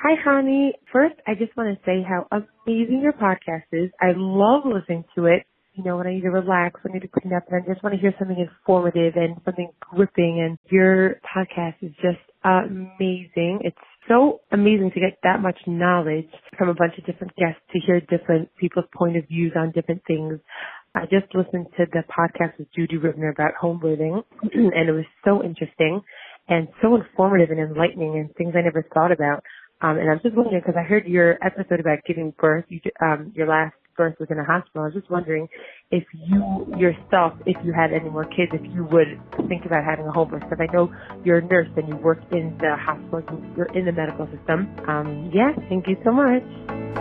Hi, Hani. First, I just want to say how amazing your podcast is. I love listening to it. You know, when I need to relax, when I need to clean up, and I just want to hear something informative and something gripping. And your podcast is just amazing. It's so amazing to get that much knowledge from a bunch of different guests to hear different people's point of views on different things. I just listened to the podcast with Judy Ribner about home birthing, and it was so interesting and so informative and enlightening and things I never thought about. Um, and I'm just wondering because I heard your episode about giving birth. You, um, your last birth was in a hospital. I was just wondering if you yourself, if you had any more kids, if you would think about having a home birth. Because I know you're a nurse and you work in the hospital, you're in the medical system. Um, yeah, thank you so much.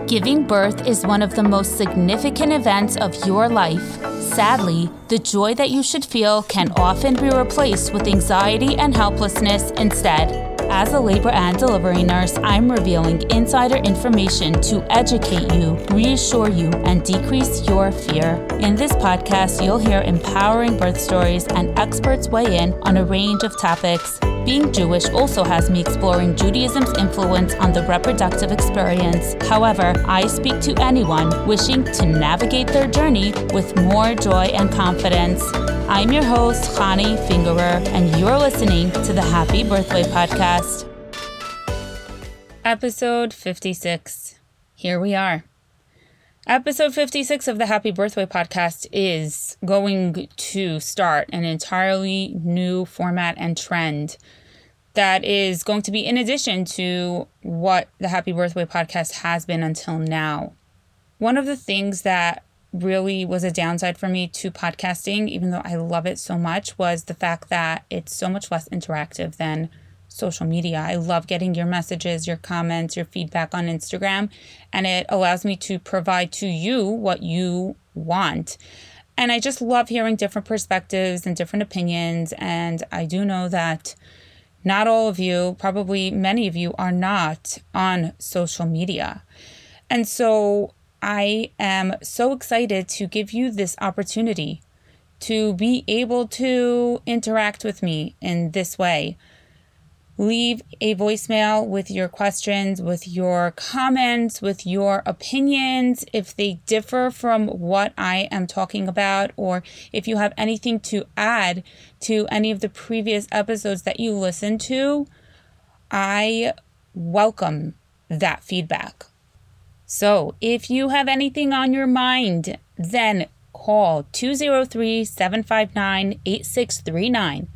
Giving birth is one of the most significant events of your life. Sadly, the joy that you should feel can often be replaced with anxiety and helplessness instead. As a labor and delivery nurse, I'm revealing insider information to educate you, reassure you, and decrease your fear. In this podcast, you'll hear empowering birth stories and experts weigh in on a range of topics. Being Jewish also has me exploring Judaism's influence on the reproductive experience. However, I speak to anyone wishing to navigate their journey with more joy and confidence. I'm your host, Hani Fingerer, and you're listening to the Happy Birthway Podcast. Episode 56. Here we are. Episode 56 of the Happy Birthway Podcast is going to start an entirely new format and trend that is going to be in addition to what the Happy Birthway Podcast has been until now. One of the things that really was a downside for me to podcasting, even though I love it so much, was the fact that it's so much less interactive than social media. I love getting your messages, your comments, your feedback on Instagram, and it allows me to provide to you what you want. And I just love hearing different perspectives and different opinions. And I do know that not all of you, probably many of you, are not on social media. And so I am so excited to give you this opportunity to be able to interact with me in this way. Leave a voicemail with your questions, with your comments, with your opinions. If they differ from what I am talking about, or if you have anything to add to any of the previous episodes that you listened to, I welcome that feedback. So if you have anything on your mind, then call 203 759 8639.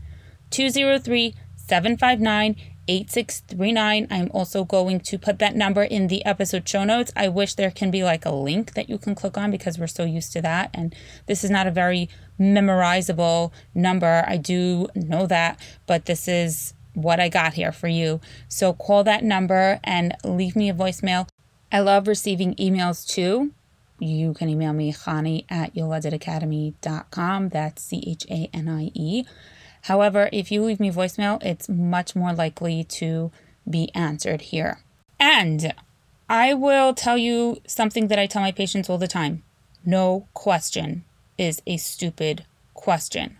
203 759 8639. I'm also going to put that number in the episode show notes. I wish there can be like a link that you can click on because we're so used to that. And this is not a very memorizable number. I do know that, but this is what I got here for you. So call that number and leave me a voicemail. I love receiving emails too. You can email me, Chanie at yoledetacademy.com. That's C H A N I E. However, if you leave me voicemail, it's much more likely to be answered here. And I will tell you something that I tell my patients all the time no question is a stupid question.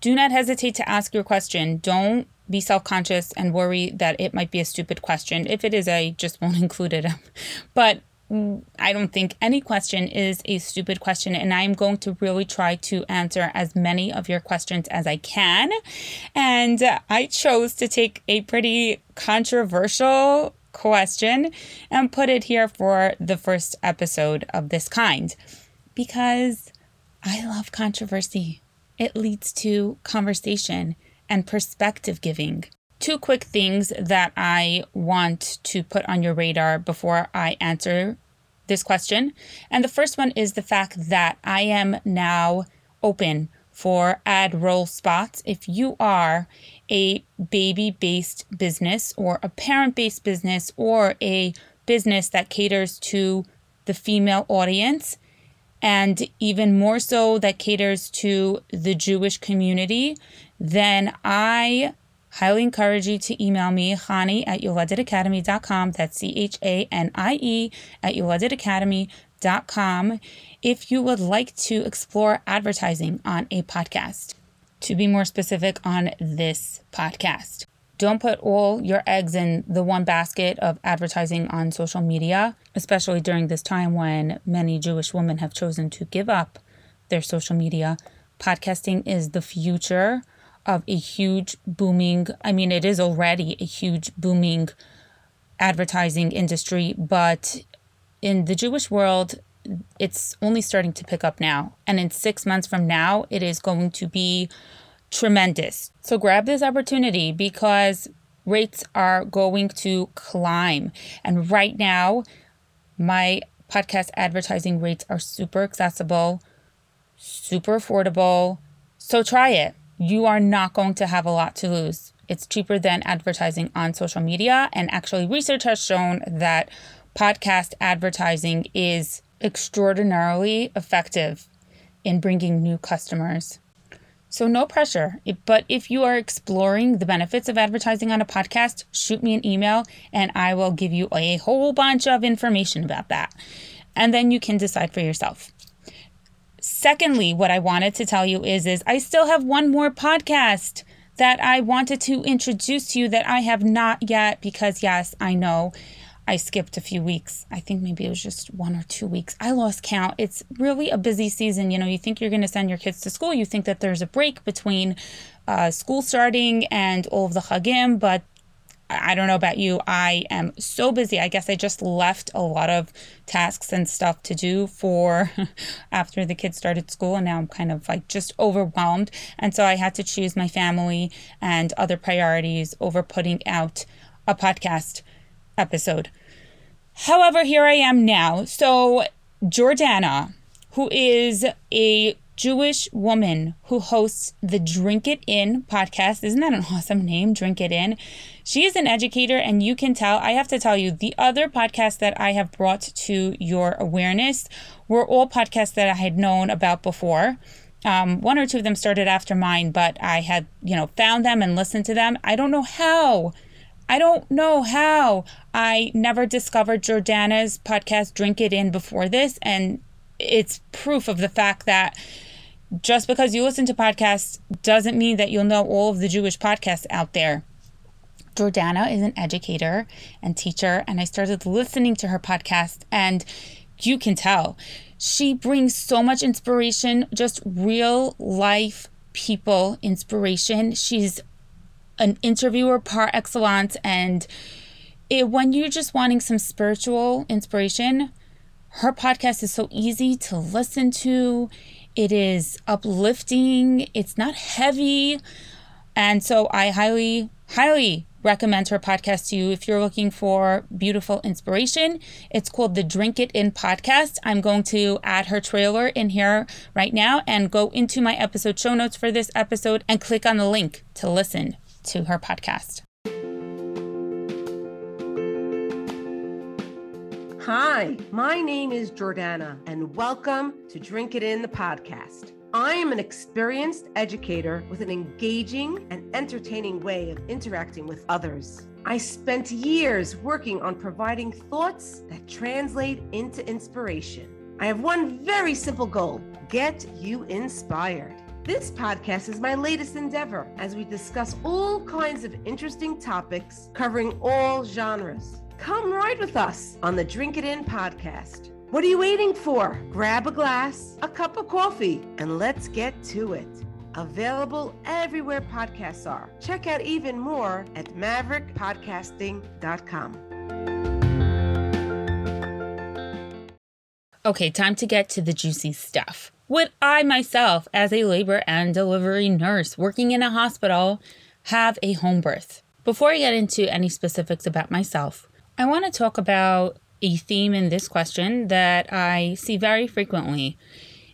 Do not hesitate to ask your question. Don't be self conscious and worry that it might be a stupid question. If it is, I just won't include it. but I don't think any question is a stupid question, and I'm going to really try to answer as many of your questions as I can. And I chose to take a pretty controversial question and put it here for the first episode of this kind because I love controversy. It leads to conversation and perspective giving. Two quick things that I want to put on your radar before I answer this question. And the first one is the fact that I am now open for ad roll spots if you are a baby based business or a parent based business or a business that caters to the female audience and even more so that caters to the Jewish community, then I highly encourage you to email me, Chanie at yoledetacademy.com. That's C H A N I E at yoledetacademy.com if you would like to explore advertising on a podcast. To be more specific on this podcast, don't put all your eggs in the one basket of advertising on social media, especially during this time when many Jewish women have chosen to give up their social media. Podcasting is the future of a huge booming, I mean, it is already a huge booming advertising industry, but in the Jewish world, it's only starting to pick up now. And in six months from now, it is going to be tremendous. So grab this opportunity because rates are going to climb. And right now, my podcast advertising rates are super accessible, super affordable. So try it you are not going to have a lot to lose. It's cheaper than advertising on social media. And actually, research has shown that podcast advertising is extraordinarily effective in bringing new customers. So, no pressure. But if you are exploring the benefits of advertising on a podcast, shoot me an email and I will give you a whole bunch of information about that. And then you can decide for yourself. Secondly, what I wanted to tell you is is I still have one more podcast that I wanted to introduce to you that I have not yet because yes, I know I skipped a few weeks. I think maybe it was just one or two weeks. I lost count. It's really a busy season. You know, you think you're going to send your kids to school, you think that there's a break between uh, school starting and all of the Chagim, but I don't know about you. I am so busy. I guess I just left a lot of tasks and stuff to do for after the kids started school. And now I'm kind of like just overwhelmed. And so I had to choose my family and other priorities over putting out a podcast episode. However, here I am now. So, Jordana, who is a Jewish woman who hosts the Drink It In podcast. Isn't that an awesome name? Drink It In. She is an educator, and you can tell, I have to tell you, the other podcasts that I have brought to your awareness were all podcasts that I had known about before. Um, one or two of them started after mine, but I had, you know, found them and listened to them. I don't know how. I don't know how I never discovered Jordana's podcast, Drink It In, before this. And it's proof of the fact that just because you listen to podcasts doesn't mean that you'll know all of the Jewish podcasts out there. Jordana is an educator and teacher, and I started listening to her podcast, and you can tell she brings so much inspiration, just real life people inspiration. She's an interviewer par excellence, and it, when you're just wanting some spiritual inspiration, her podcast is so easy to listen to. It is uplifting, it's not heavy. And so I highly, highly recommend her podcast to you if you're looking for beautiful inspiration. It's called the Drink It In podcast. I'm going to add her trailer in here right now and go into my episode show notes for this episode and click on the link to listen to her podcast. Hi, my name is Jordana, and welcome to Drink It In the podcast. I am an experienced educator with an engaging and entertaining way of interacting with others. I spent years working on providing thoughts that translate into inspiration. I have one very simple goal get you inspired. This podcast is my latest endeavor as we discuss all kinds of interesting topics covering all genres. Come ride with us on the Drink It In podcast. What are you waiting for? Grab a glass, a cup of coffee, and let's get to it. Available everywhere podcasts are. Check out even more at maverickpodcasting.com. Okay, time to get to the juicy stuff. Would I myself, as a labor and delivery nurse working in a hospital, have a home birth? Before I get into any specifics about myself, I want to talk about a theme in this question that I see very frequently.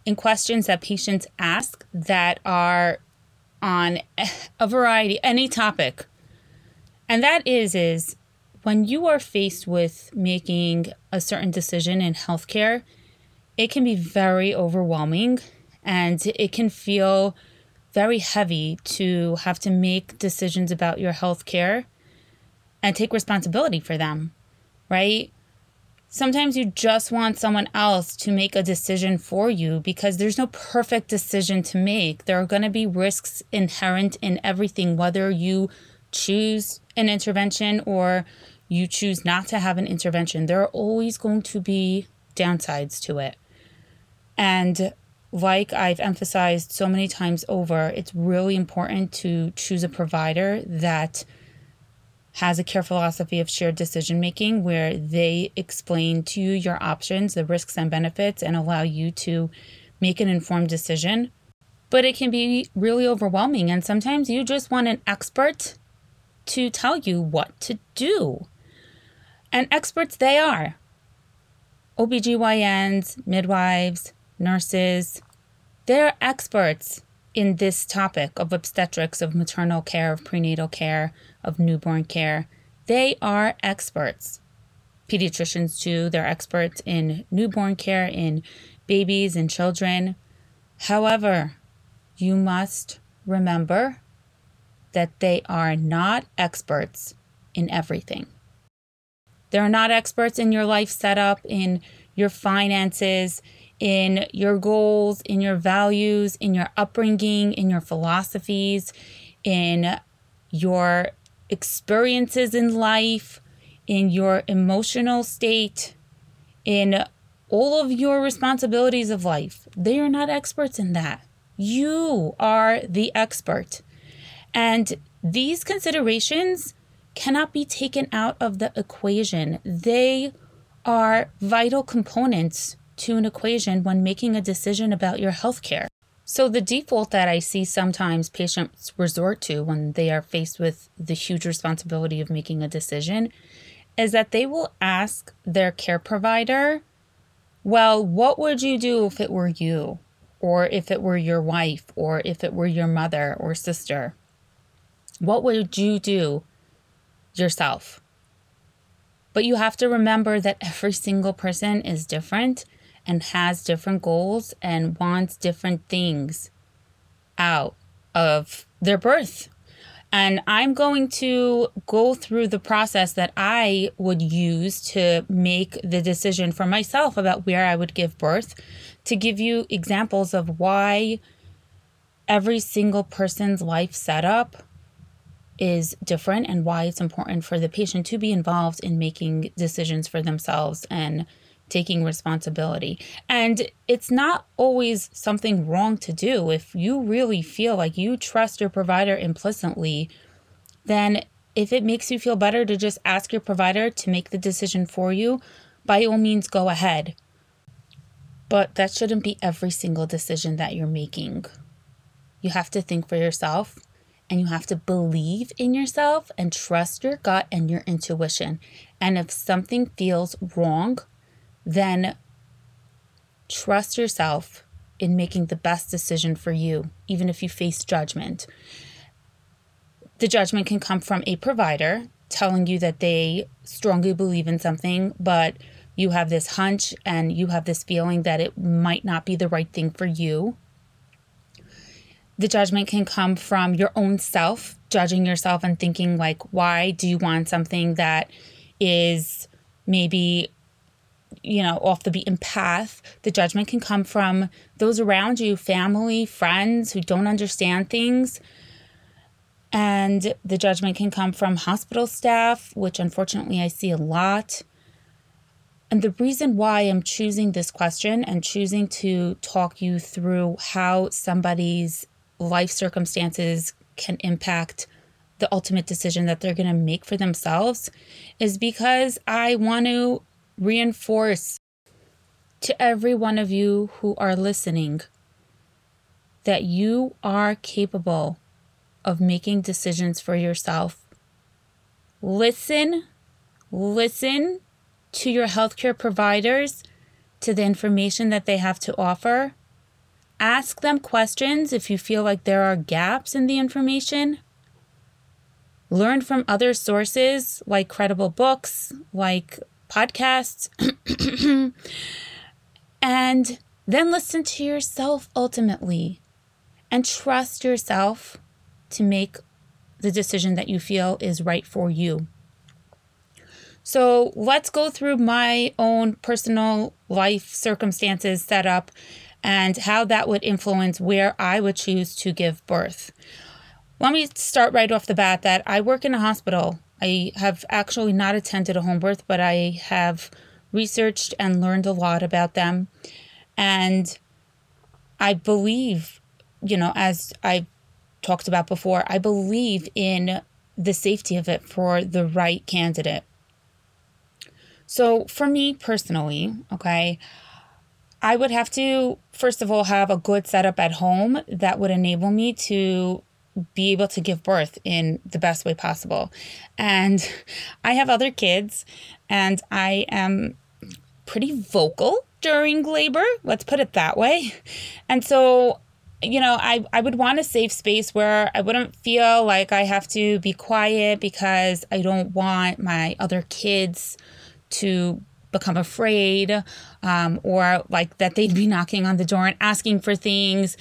in questions that patients ask that are on a variety, any topic. And that is, is when you are faced with making a certain decision in healthcare, it can be very overwhelming and it can feel very heavy to have to make decisions about your healthcare and take responsibility for them, right? Sometimes you just want someone else to make a decision for you because there's no perfect decision to make. There are going to be risks inherent in everything, whether you choose an intervention or you choose not to have an intervention. There are always going to be downsides to it. And like I've emphasized so many times over, it's really important to choose a provider that has a care philosophy of shared decision making where they explain to you your options, the risks and benefits, and allow you to make an informed decision. But it can be really overwhelming, and sometimes you just want an expert to tell you what to do. And experts they are OBGYNs, midwives, nurses, they're experts in this topic of obstetrics, of maternal care, of prenatal care, of newborn care. They are experts. Pediatricians, too, they're experts in newborn care, in babies and children. However, you must remember that they are not experts in everything. They're not experts in your life setup, in your finances, in your goals, in your values, in your upbringing, in your philosophies, in your experiences in life, in your emotional state, in all of your responsibilities of life. They are not experts in that. You are the expert. And these considerations cannot be taken out of the equation. They are vital components to an equation when making a decision about your health care. So, the default that I see sometimes patients resort to when they are faced with the huge responsibility of making a decision is that they will ask their care provider, Well, what would you do if it were you? Or if it were your wife? Or if it were your mother or sister? What would you do yourself? But you have to remember that every single person is different and has different goals and wants different things out of their birth. And I'm going to go through the process that I would use to make the decision for myself about where I would give birth to give you examples of why every single person's life setup is different and why it's important for the patient to be involved in making decisions for themselves and taking responsibility. And it's not always something wrong to do. If you really feel like you trust your provider implicitly, then if it makes you feel better to just ask your provider to make the decision for you, by all means go ahead. But that shouldn't be every single decision that you're making. You have to think for yourself and you have to believe in yourself and trust your gut and your intuition. And if something feels wrong, then trust yourself in making the best decision for you, even if you face judgment. The judgment can come from a provider telling you that they strongly believe in something, but you have this hunch and you have this feeling that it might not be the right thing for you. The judgment can come from your own self, judging yourself and thinking, like, why do you want something that is maybe you know, off the beaten path. The judgment can come from those around you, family, friends who don't understand things. And the judgment can come from hospital staff, which unfortunately I see a lot. And the reason why I'm choosing this question and choosing to talk you through how somebody's life circumstances can impact the ultimate decision that they're going to make for themselves is because I want to reinforce to every one of you who are listening that you are capable of making decisions for yourself. Listen, listen to your healthcare providers, to the information that they have to offer, ask them questions if you feel like there are gaps in the information. Learn from other sources like credible books, like podcasts, and then listen to yourself ultimately and trust yourself to make the decision that you feel is right for you. So let's go through my own personal life circumstances set up and how that would influence where I would choose to give birth. Let me start right off the bat that I work in a hospital. I have actually not attended a home birth, but I have researched and learned a lot about them. And I believe, you know, as I talked about before, I believe in the safety of it for the right candidate. So, for me personally, okay, I would have to, first of all, have a good setup at home that would enable me to be able to give birth in the best way possible. And I have other kids, and I am pretty vocal during labor, let's put it that way. And so you know, I, I would want a safe space where I wouldn't feel like I have to be quiet because I don't want my other kids to become afraid um, or like that they'd be knocking on the door and asking for things.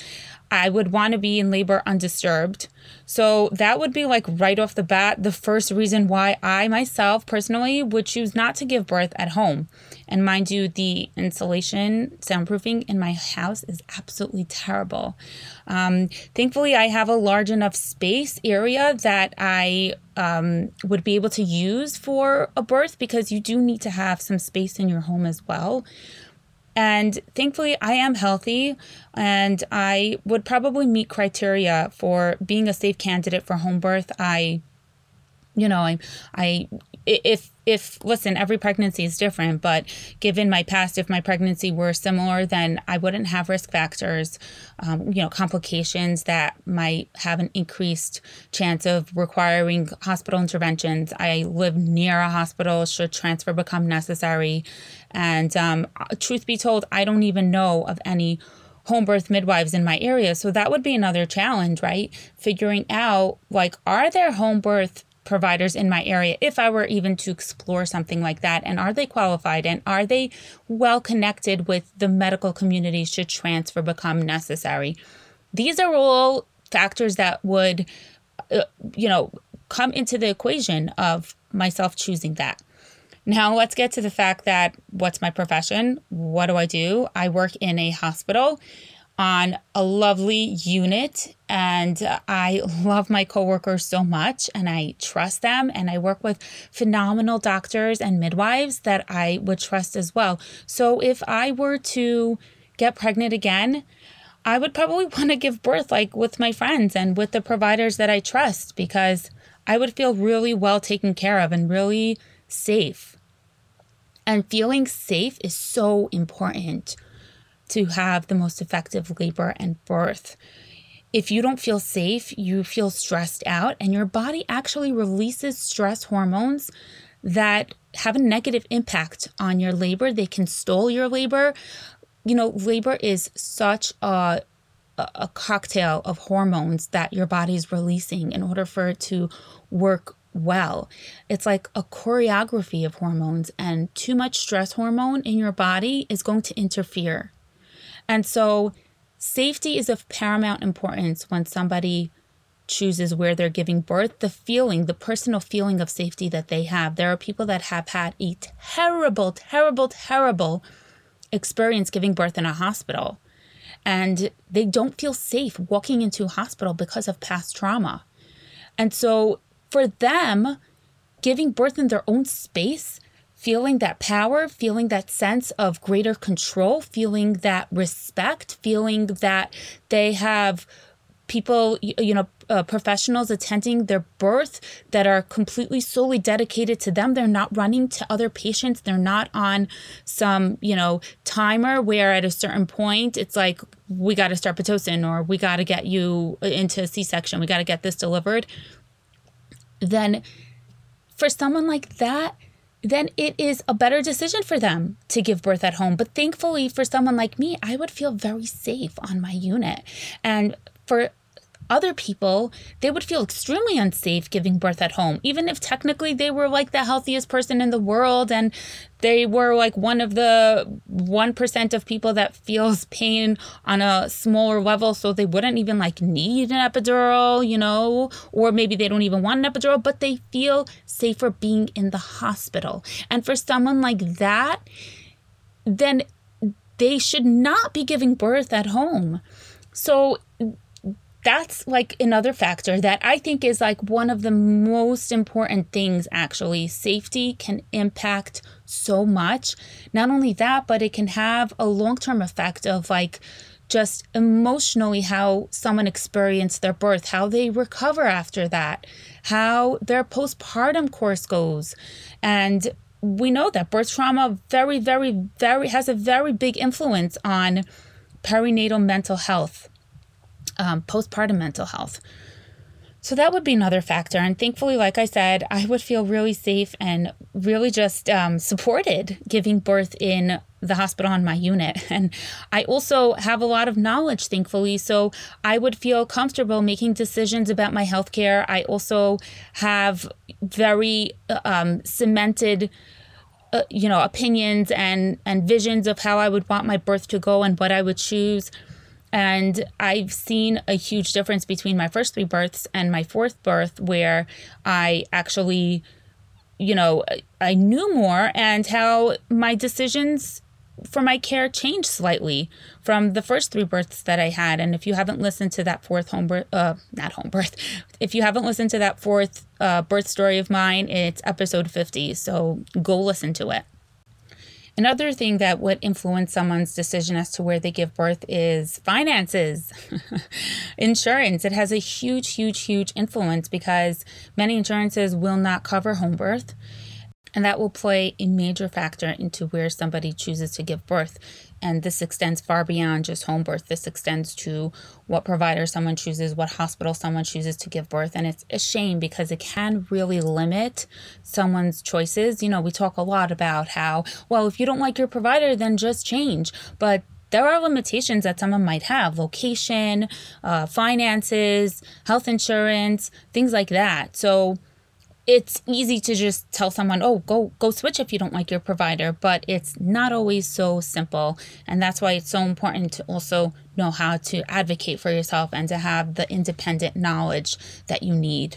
I would want to be in labor undisturbed. So that would be like right off the bat the first reason why I myself personally would choose not to give birth at home. And mind you, the insulation soundproofing in my house is absolutely terrible. Um, thankfully, I have a large enough space area that I um, would be able to use for a birth because you do need to have some space in your home as well. And thankfully, I am healthy and I would probably meet criteria for being a safe candidate for home birth. I, you know, I, I, if if listen every pregnancy is different but given my past if my pregnancy were similar then i wouldn't have risk factors um, you know complications that might have an increased chance of requiring hospital interventions i live near a hospital should transfer become necessary and um, truth be told i don't even know of any home birth midwives in my area so that would be another challenge right figuring out like are there home birth providers in my area if I were even to explore something like that? And are they qualified and are they well connected with the medical community should transfer become necessary? These are all factors that would, uh, you know, come into the equation of myself choosing that. Now, let's get to the fact that what's my profession? What do I do? I work in a hospital on a lovely unit and I love my coworkers so much and I trust them and I work with phenomenal doctors and midwives that I would trust as well. So if I were to get pregnant again, I would probably want to give birth like with my friends and with the providers that I trust because I would feel really well taken care of and really safe. And feeling safe is so important to have the most effective labor and birth. If you don't feel safe, you feel stressed out, and your body actually releases stress hormones that have a negative impact on your labor. They can stall your labor. You know, labor is such a a cocktail of hormones that your body is releasing in order for it to work well. It's like a choreography of hormones, and too much stress hormone in your body is going to interfere and so, safety is of paramount importance when somebody chooses where they're giving birth. The feeling, the personal feeling of safety that they have. There are people that have had a terrible, terrible, terrible experience giving birth in a hospital. And they don't feel safe walking into a hospital because of past trauma. And so, for them, giving birth in their own space feeling that power, feeling that sense of greater control, feeling that respect, feeling that they have people, you know, uh, professionals attending their birth that are completely solely dedicated to them. They're not running to other patients. They're not on some, you know, timer where at a certain point it's like, we got to start Pitocin or we got to get you into C section. We got to get this delivered. Then for someone like that, then it is a better decision for them to give birth at home. But thankfully, for someone like me, I would feel very safe on my unit. And for other people, they would feel extremely unsafe giving birth at home, even if technically they were like the healthiest person in the world and they were like one of the 1% of people that feels pain on a smaller level. So they wouldn't even like need an epidural, you know, or maybe they don't even want an epidural, but they feel safer being in the hospital. And for someone like that, then they should not be giving birth at home. So that's like another factor that I think is like one of the most important things actually. Safety can impact so much. Not only that, but it can have a long term effect of like just emotionally how someone experienced their birth, how they recover after that, how their postpartum course goes. And we know that birth trauma very, very, very has a very big influence on perinatal mental health um, postpartum mental health. So that would be another factor. And thankfully, like I said, I would feel really safe and really just um, supported giving birth in the hospital on my unit. And I also have a lot of knowledge, thankfully. So I would feel comfortable making decisions about my healthcare. I also have very um, cemented. Uh, you know opinions and and visions of how I would want my birth to go and what I would choose and I've seen a huge difference between my first three births and my fourth birth, where I actually, you know, I knew more and how my decisions for my care changed slightly from the first three births that I had. And if you haven't listened to that fourth home birth, uh, not home birth, if you haven't listened to that fourth uh, birth story of mine, it's episode 50. So go listen to it. Another thing that would influence someone's decision as to where they give birth is finances, insurance. It has a huge, huge, huge influence because many insurances will not cover home birth. And that will play a major factor into where somebody chooses to give birth. And this extends far beyond just home birth. This extends to what provider someone chooses, what hospital someone chooses to give birth. And it's a shame because it can really limit someone's choices. You know, we talk a lot about how, well, if you don't like your provider, then just change. But there are limitations that someone might have location, uh, finances, health insurance, things like that. So, it's easy to just tell someone, "Oh, go go switch if you don't like your provider," but it's not always so simple, and that's why it's so important to also know how to advocate for yourself and to have the independent knowledge that you need.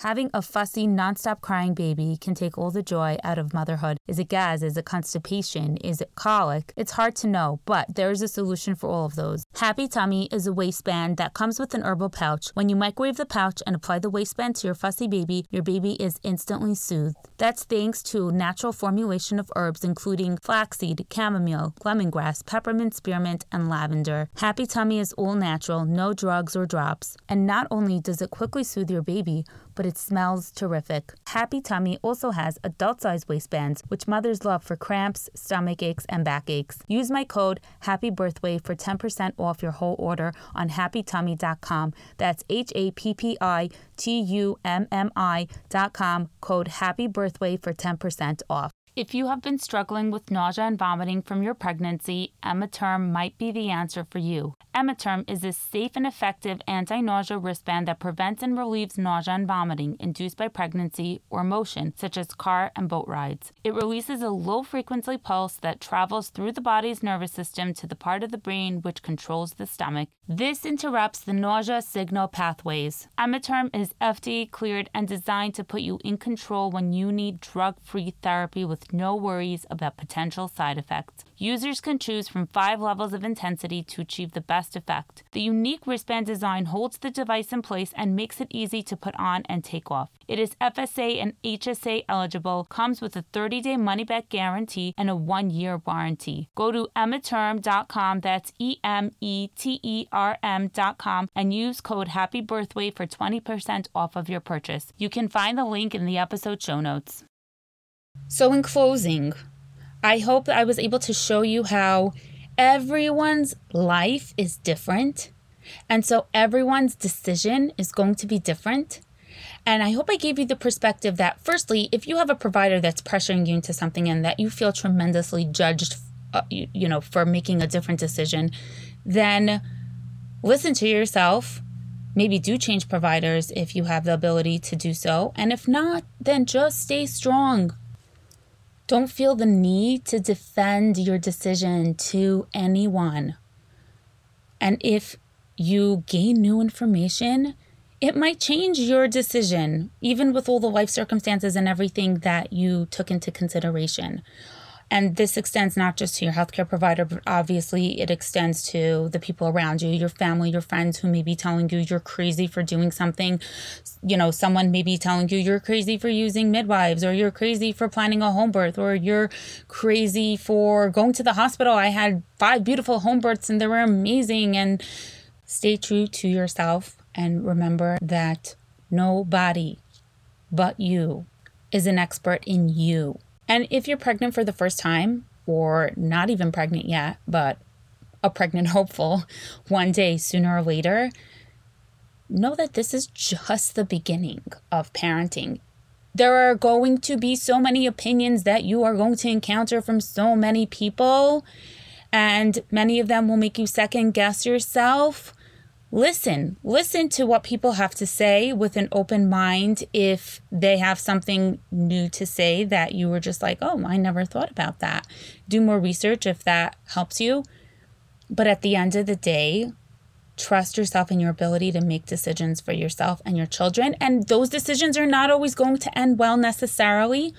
Having a fussy, nonstop crying baby can take all the joy out of motherhood. Is it gas? Is it constipation? Is it colic? It's hard to know, but there is a solution for all of those. Happi Tummi is a waistband that comes with an herbal pouch. When you microwave the pouch and apply the waistband to your fussy baby, your baby is instantly soothed. That's thanks to natural formulation of herbs including flaxseed, chamomile, lemongrass, peppermint, spearmint, and lavender. Happi Tummi is all natural, no drugs or drops. And not only does it quickly soothe your baby, but it smells terrific. Happi Tummi also has adult size waistbands, which mothers love for cramps, stomach aches, and back aches. Use my code HAPPYBirthWay for 10% off your whole order on happitummi.com. That's H A P P I T U M M I.com, code HAPPYBirthWay for 10% off. If you have been struggling with nausea and vomiting from your pregnancy, EmeTerm might be the answer for you. EmeTerm is a safe and effective anti nausea wristband that prevents and relieves nausea and vomiting induced by pregnancy or motion, such as car and boat rides. It releases a low frequency pulse that travels through the body's nervous system to the part of the brain which controls the stomach. This interrupts the nausea signal pathways. EmeTerm is FDA cleared and designed to put you in control when you need drug free therapy with no worries about potential side effects. Users can choose from five levels of intensity to achieve the best effect. The unique wristband design holds the device in place and makes it easy to put on and take off. It is FSA and HSA eligible, comes with a 30 day money back guarantee and a one year warranty. Go to EmeTerm.com, that's E M E T E R M.com, and use code Happy Birthway for 20% off of your purchase. You can find the link in the episode show notes. So, in closing, I hope that I was able to show you how everyone's life is different. And so everyone's decision is going to be different. And I hope I gave you the perspective that, firstly, if you have a provider that's pressuring you into something and that you feel tremendously judged, uh, you, you know, for making a different decision, then listen to yourself. Maybe do change providers if you have the ability to do so. And if not, then just stay strong. Don't feel the need to defend your decision to anyone. And if you gain new information, it might change your decision, even with all the life circumstances and everything that you took into consideration. And this extends not just to your healthcare provider, but obviously it extends to the people around you, your family, your friends who may be telling you you're crazy for doing something. You know, someone may be telling you you're crazy for using midwives, or you're crazy for planning a home birth, or you're crazy for going to the hospital. I had five beautiful home births and they were amazing. And stay true to yourself and remember that nobody but you is an expert in you. And if you're pregnant for the first time, or not even pregnant yet, but a pregnant hopeful one day sooner or later, know that this is just the beginning of parenting. There are going to be so many opinions that you are going to encounter from so many people, and many of them will make you second guess yourself listen listen to what people have to say with an open mind if they have something new to say that you were just like oh i never thought about that. Do more research if that helps you. But at the end of the day trust yourself and your ability to make decisions for yourself and your children. And those decisions are not always going to end well necessarily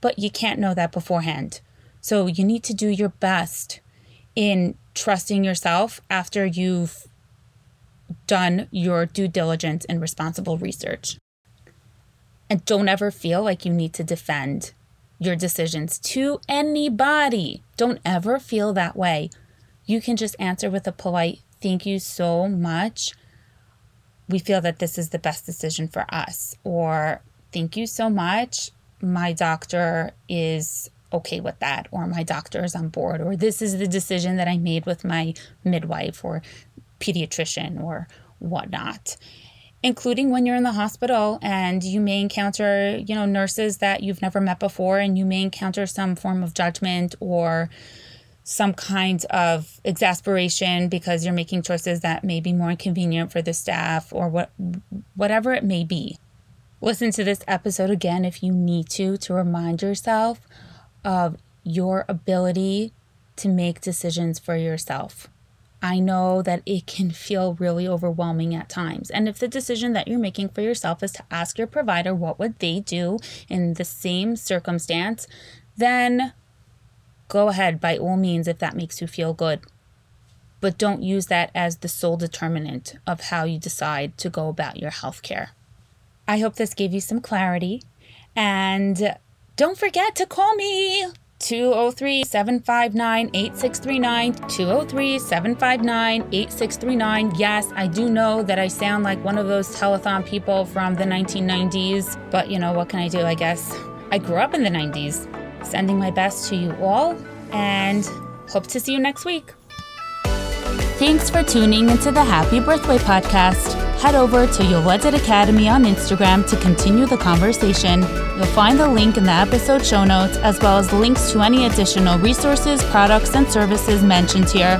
but you can't know that beforehand. So you need to do your best in trusting yourself after you've done your due diligence and responsible research. And don't ever feel like you need to defend your decisions to anybody. Don't ever feel that way. You can just answer with a polite thank you so much. We feel that this is the best decision for us. Or thank you so much. My doctor is okay with that. Or my doctor is on board. Or this is the decision that I made with my midwife. Or pediatrician or whatnot including when you're in the hospital and you may encounter, you know, nurses that you've never met before and you may encounter some form of judgment or some kind of exasperation because you're making choices that may be more inconvenient for the staff or what whatever it may be. Listen to this episode again if you need to to remind yourself of your ability to make decisions for yourself. I know that it can feel really overwhelming at times. And if the decision that you're making for yourself is to ask your provider what would they do in the same circumstance, then go ahead by all means if that makes you feel good. But don't use that as the sole determinant of how you decide to go about your health care. I hope this gave you some clarity. And don't forget to call me. 203 759 8639. 203 759 8639. Yes, I do know that I sound like one of those telethon people from the 1990s, but you know, what can I do? I guess I grew up in the 90s. Sending my best to you all and hope to see you next week. Thanks for tuning into the Happy Birthway podcast head over to Yoledet Academy on Instagram to continue the conversation. You'll find the link in the episode show notes, as well as links to any additional resources, products, and services mentioned here.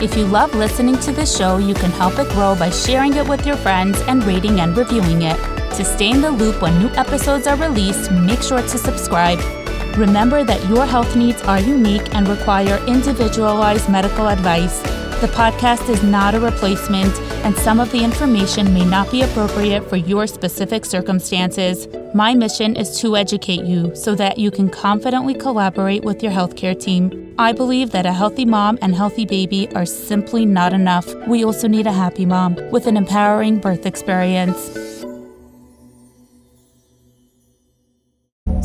If you love listening to this show, you can help it grow by sharing it with your friends and rating and reviewing it. To stay in the loop when new episodes are released, make sure to subscribe. Remember that your health needs are unique and require individualized medical advice. The podcast is not a replacement, and some of the information may not be appropriate for your specific circumstances. My mission is to educate you so that you can confidently collaborate with your healthcare team. I believe that a healthy mom and healthy baby are simply not enough. We also need a happy mom with an empowering birth experience.